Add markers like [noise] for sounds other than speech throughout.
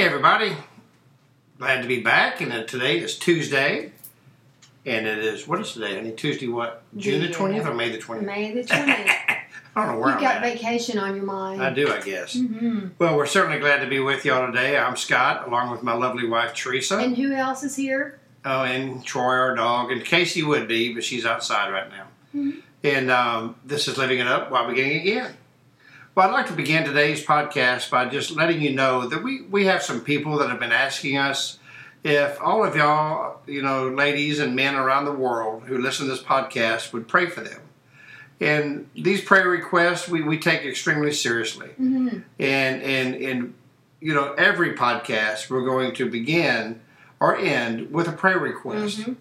Hey everybody, glad to be back. And uh, today is Tuesday, and it is what is today? I mean Tuesday, what June the The, uh, twentieth or May the twentieth? May the 20th. [laughs] I don't know where You've I'm got at. vacation on your mind. I do, I guess. hmm Well, we're certainly glad to be with y'all today. I'm Scott, along with my lovely wife Teresa. And who else is here? oh, and Troy, our dog, and Casey would be, but she's outside right now. Mhm. And um, this is living it up while beginning again. Well, I'd like to begin today's podcast by just letting you know that we, we have some people that have been asking us if all of y'all, you know, ladies and men around the world who listen to this podcast would pray for them. And these prayer requests we, we take extremely seriously. hmm And, and, and, you know, every podcast we're going to begin or end with a prayer request. Mhm.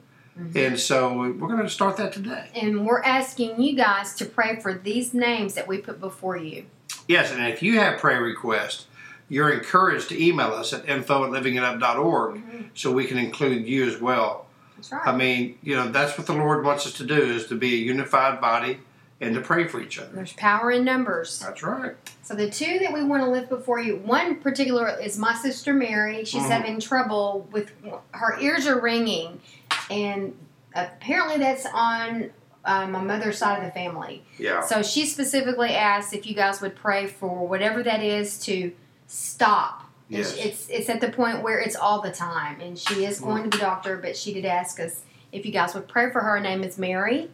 And so we're going to start that today. And we're asking you guys to pray for these names that we put before you. Yes, and if you have prayer requests, you're encouraged to email us at info at livingitup.org so we can include you as well. That's right. I mean, you know, that's what the Lord wants us to do is to be a unified body and to pray for each other. There's power in numbers. That's right. So the two that we want to lift before you, one particular is my sister Mary. She's Mhm. having trouble with her ears are ringing, and apparently that's on uh, my mother's side of the family. Yeah. So she specifically asked if you guys would pray for whatever that is to stop. Yes. she- It's it's at the point where it's all the time, and she is going to the doctor, but she did ask us if you guys would pray for her. Her name is Mary,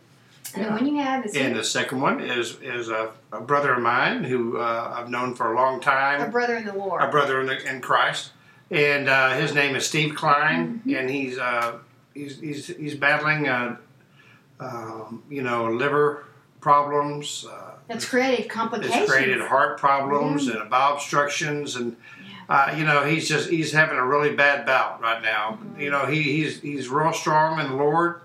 and the one you have is And the second one is is a, a brother of mine who uh, I've known for a long time. a brother in the Lord. a brother in, the, in Christ, and uh, his name is Steve Klein, Mhm. and he's uh, he's, he's he's battling uh, um, you know liver problems. Uh, That's created complications. It's created heart problems and bowel obstructions, and uh, you know he's just he's having a really bad bout right now. Mhm. You know he, he's he's real strong in the Lord,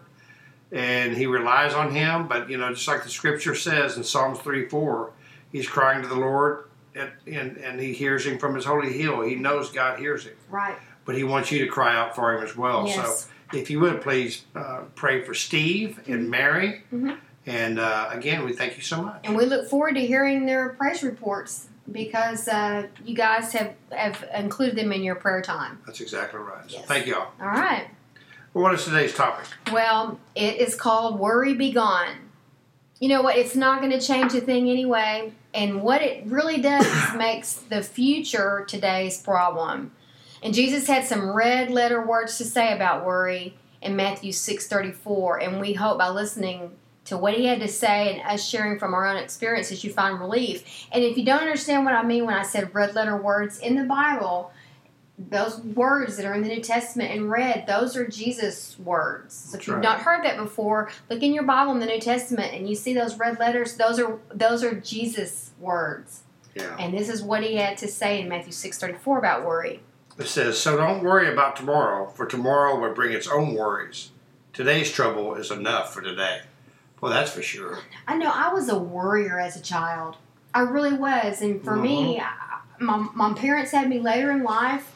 and he relies on Him. But you know just like the Scripture says in Psalms three four, he's crying to the Lord, and and, and he hears Him from His holy hill. He knows God hears him, Right. but He wants you to cry out for Him as well. Yes. So if you would please uh, pray for Steve and Mary. Mhm. And uh, again, we thank you so much. And we look forward to hearing their praise reports because uh, you guys have, have included them in your prayer time. That's exactly right. So thank you all. All right. Well, what is today's topic? Well, it is called Worry Be Gone. You know what? It's not going to change a thing anyway. And what it really does is [coughs] makes the future today's problem. And Jesus had some red letter words to say about worry in Matthew 6:34, and we hope by listening to what he had to say and us sharing from our own experiences you find relief. And if you don't understand what I mean when I said red letter words in the Bible, those words that are in the New Testament in red, those are Jesus' words. So if you've right. not heard that before, look in your Bible in the New Testament and you see those red letters, those are those are Jesus' words. Yeah. And this is what he had to say in Matthew 6:34 about worry. It says, So don't worry about tomorrow, for tomorrow will bring its own worries. Today's trouble is enough for today. Well, that's for sure. I know I was a worrier as a child. I really was. And for me, mm-hmm. I, my, my parents had me later in life,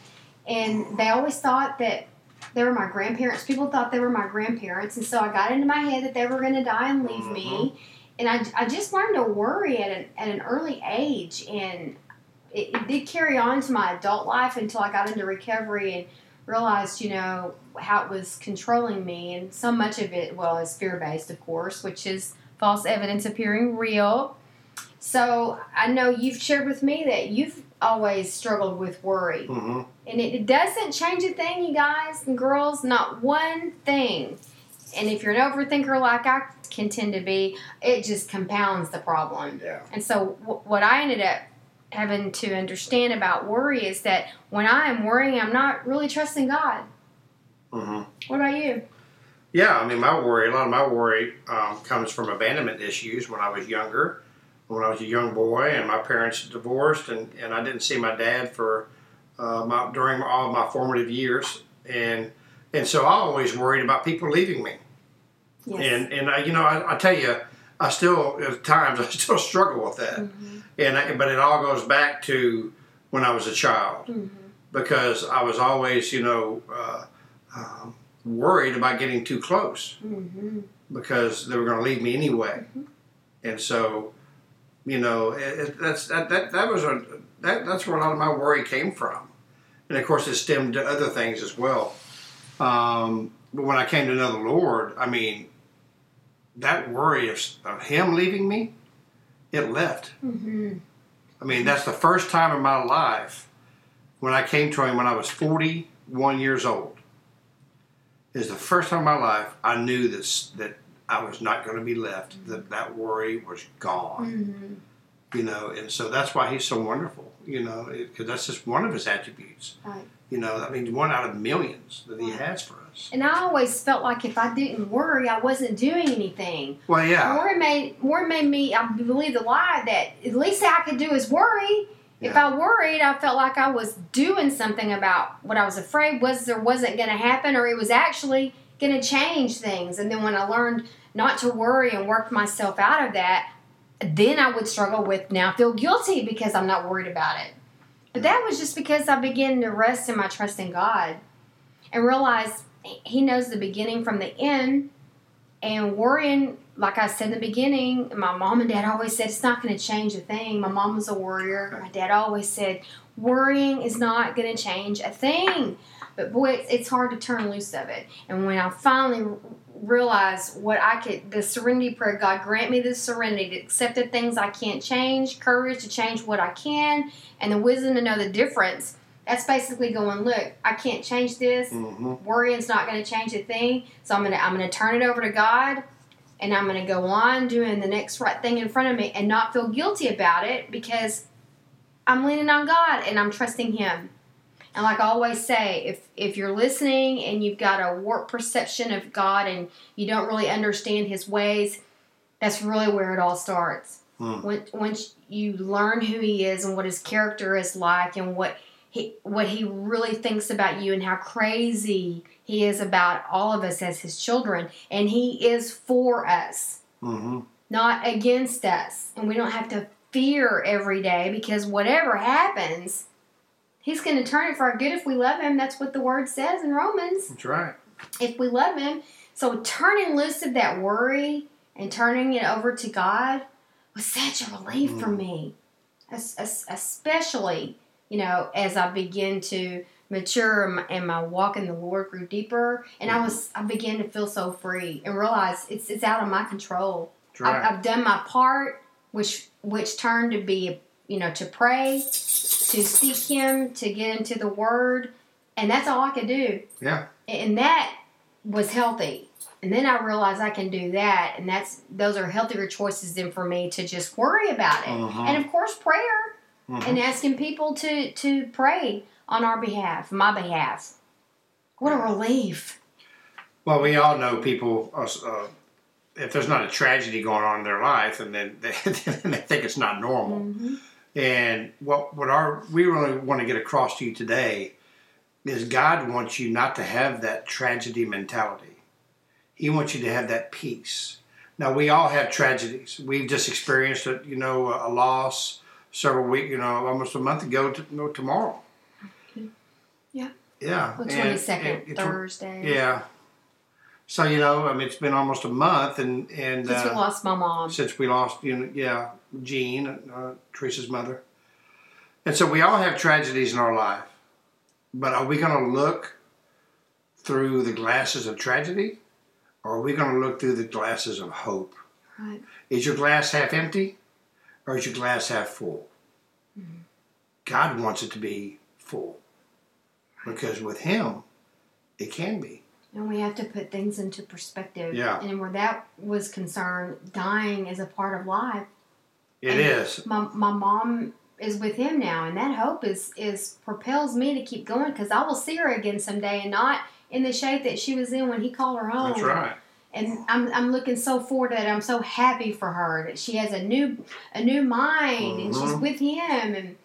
and they always thought that they were my grandparents. People thought they were my grandparents. And so I got into my head that they were going to die and leave me. Mm-hmm. And I, I just learned to worry at an, at an early age. And it, it did carry on to my adult life until I got into recovery and realized, you know, how it was controlling me. And so much of it, well, is fear based, of course, which is false evidence appearing real. So I know you've shared with me that you've always struggled with worry. hmm And it, it doesn't change a thing, you guys and girls, not one thing. And if you're an overthinker like I can tend to be, it just compounds the problem. Yeah. And so, w- what I ended up having to understand about worry is that when I am worrying, I'm not really trusting God. hmm What about you? Yeah, I mean, my worry, a lot of my worry um, comes from abandonment issues when I was younger, when I was a young boy, and my parents divorced, and, and I didn't see my dad for uh, my, during all my formative years, and and so I always worried about people leaving me. Yes. And and I, you know, I, I tell you, I still at times I [laughs] still struggle with that. Mhm. And I, but it all goes back to when I was a child Mhm. because I was always, you know, uh, um, worried about getting too close Mhm. because they were going to leave me anyway. And so, you know, it, it, that's that, that that was a that that's where a lot of my worry came from, and of course it stemmed to other things as well. Um, but when I came to know the Lord, I mean, that worry of, of Him leaving me, it left. Mhm. I mean, that's the first time in my life when I came to Him when I was 41 years old. Is the first time in my life I knew this that I was not going to be left. That that worry was gone. Mhm. You know, and so that's why He's so wonderful. You know, because that's just one of His attributes. Right. You know, I mean, one out of millions that He has for us. And I always felt like if I didn't worry, I wasn't doing anything. Well, yeah, Worry made worry made me I believe the lie that at least I could do is worry. If I worried, I felt like I was doing something about what I was afraid was or wasn't going to happen, or it was actually going to change things. And then when I learned not to worry and worked myself out of that, then I would struggle with now feel guilty because I'm not worried about it. But that was just because I began to rest in my trust in God and realize He knows the beginning from the end. And worrying, like I said in the beginning, my mom and dad always said it's not going to change a thing. My mom was a worrier. My dad always said worrying is not going to change a thing. But boy, it's, it's hard to turn loose of it. And when I finally r- realized what I could, the serenity prayer, God grant me the serenity to accept the things I can't change, courage to change what I can, and the wisdom to know the difference. That's basically going, look, I can't change this hmm worrying's not going to change a thing. So I'm gonna I'm gonna turn it over to God, and I'm gonna go on doing the next right thing in front of me, and not feel guilty about it because I'm leaning on God and I'm trusting Him. And like I always say, if if you're listening and you've got a warped perception of God and you don't really understand His ways, that's really where it all starts. Hmm. When, once you learn who He is and what His character is like and what he what he really thinks about you and how crazy he is about all of us as his children and he is for us hmm not against us and we don't have to fear every day because whatever happens he's going to turn it for our good if we love him. That's what the word says in romans. That's right. if we love him. So turning loose of that worry and turning it over to god was such a relief for Mm. me. Es- es- especially you know as i begin to mature and my, walk in the lord grew deeper and i was i began to feel so free and realize it's it's out of my control. Right. I've, I've done my part which which turned to be you know to pray to seek him to get into the word and that's all i could do yeah. and that was healthy and then i realized i can do that and that's those are healthier choices than for me to just worry about it Mhm. and of course prayer Mhm. and asking people to to pray on our behalf my behalf what a relief Well, we all know people. Uh, if there's not a tragedy going on in their life, and then they, [laughs] they think it's not normal. Mhm. And what what our we really want to get across to you today is God wants you not to have that tragedy mentality. He wants you to have that peace. Now we all have tragedies. We've just experienced a you know a loss several weeks you know almost a month ago to, no, tomorrow. Yeah. Yeah. the 22nd thursday yeah. So you know, I mean, it's been almost a month, and and since we uh, lost my mom since we lost, you know, yeah, Jean, uh, Teresa's mother, and so we all have tragedies in our life. But are we going to look through the glasses of tragedy, or are we going to look through the glasses of hope? right Is your glass half empty, or is your glass half full? God wants it to be full, because with Him, it can be. And we have to put things into perspective. Yeah. And where that was concerned, dying is a part of life. It And- is. My my mom is with him now, and that hope is is propels me to keep going because I will see her again someday, and not in the shape that she was in when he called her home. That's right. And I'm, I'm looking so forward to that. I'm so happy for her that she has a new a new mind and she's Mhm. with him. And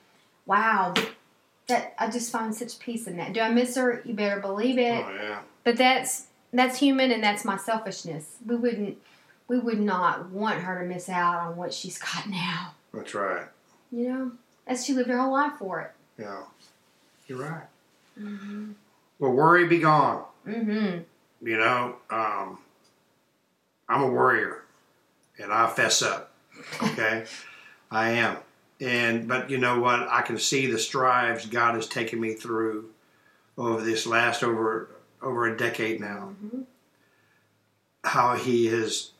wow, that I just find such peace in that. Do I miss her? You better believe it. Oh yeah. But that's that's human and that's my selfishness. We wouldn't we would not want her to miss out on what she's got now. That's right. You know? As she lived her whole life for it. Yeah. You're right. Mm-hmm. Well, worry be gone. Mm-hmm. You know, um, I'm a warrior, and I fess up. Okay, [laughs] I am. And but you know what? I can see the strives God has taken me through over this last over over a decade now. Mhm. How He is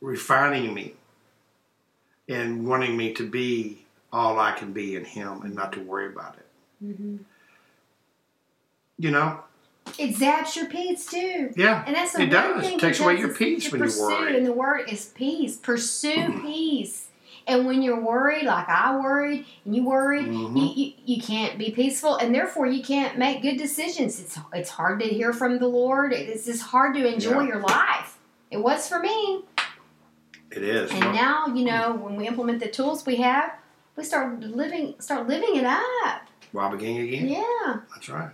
refining me and wanting me to be all I can be in Him, and not to worry about it. Mm-hmm. You know? It zaps your peace too. Yeah. And that's the It does. thing It takes away your peace when you worry. And the word is peace. Pursue peace. And when you're worried, like I worried, and you worried, Mhm. you, you, you can't be peaceful, and therefore you can't make good decisions. It's it's hard to hear from the Lord. It's just hard to enjoy Yeah. your life. It was for me, It is. and now you hmm. know when we implement the tools we have, we start living start living it up. Beginning again. Yeah, That's right.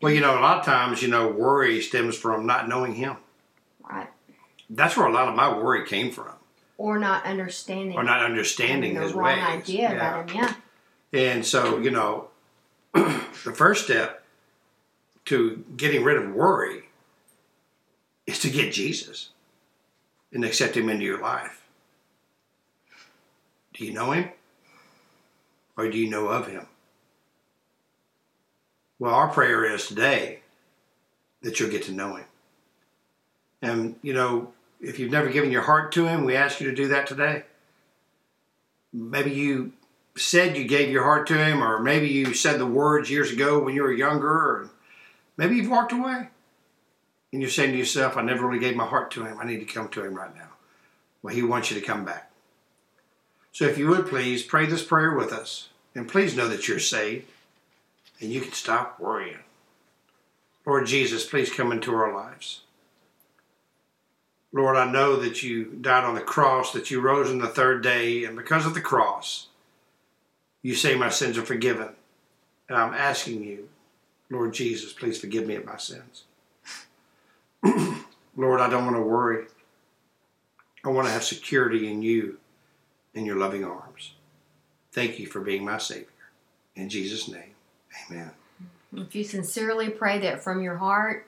Well, you know, a lot of times, you know, worry stems from not knowing Him. right. That's where a lot of my worry came from, Or not understanding. or not understanding His the wrong ways. idea about him. Yeah. And so, you know, [clears throat] the first step to getting rid of worry is to get Jesus and accept Him into your life. Do you know Him? Or do you know of Him? Well, our prayer is today that you'll get to know Him. And, you know, if you've never given your heart to Him, we ask you to do that today. Maybe you said you gave your heart to him, or maybe you said the words years ago when you were younger, or maybe you've walked away and you're saying to yourself, I never really gave my heart to him. I need to come to him right now. Well, he wants you to come back. So if you would please pray this prayer with us, and please know that you're saved and you can stop worrying. Lord Jesus, please come into our lives. Lord, I know that you died on the cross, that you rose on the third day, and because of the cross, you say my sins are forgiven. And I'm asking you, Lord Jesus, please forgive me of my sins. [coughs] Lord, I don't want to worry. I want to have security in you in your loving arms. Thank you for being my Savior. In Jesus' name, amen. If you sincerely pray that from your heart,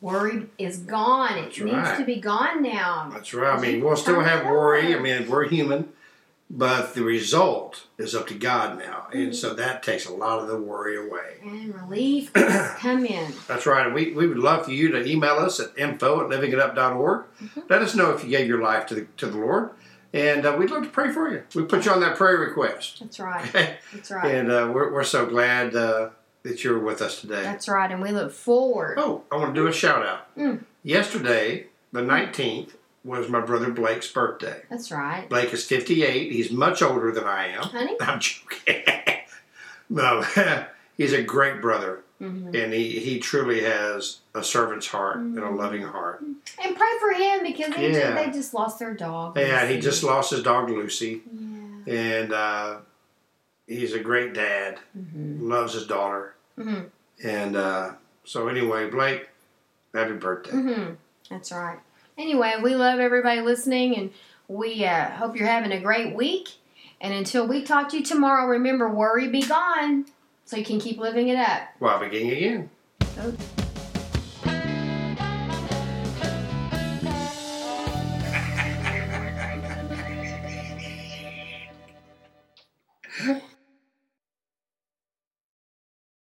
worry is gone. It That's needs right. to be gone now. That's right. I mean, we'll still have worry. I mean, we're human, but the result is up to God now. And so that takes a lot of the worry away. And relief [clears throat] come in. That's right. And we, we would love for you to email us at info at livingitup.org. Mhm. Let us know if you gave your life to the, to the Lord. And uh, we'd love to pray for you. We put you on that prayer request. That's right. [laughs] That's right. And uh, we're, we're so glad uh, that you're with us today. That's right. And we look forward. Oh, I want to do a shout out. Mm. Yesterday, the 19th, was my brother Blake's birthday. That's right. Blake is 58. He's much older than I am. Honey? [laughs] I'm joking. [laughs] no, [laughs] he's a great brother. hmm And he, he truly has a servant's heart and a Mhm. loving heart. And pray for him because they, Yeah. just, they just lost their dog. And he just lost his dog Lucy. Yeah. And uh, he's a great dad, hmm loves his daughter. hmm And uh, so, anyway, Blake, happy birthday. hmm That's right. Anyway, we love everybody listening, and we uh, hope you're having a great week. And until we talk to you tomorrow, remember worry be gone, so you can keep living it up. Well, beginning again. So-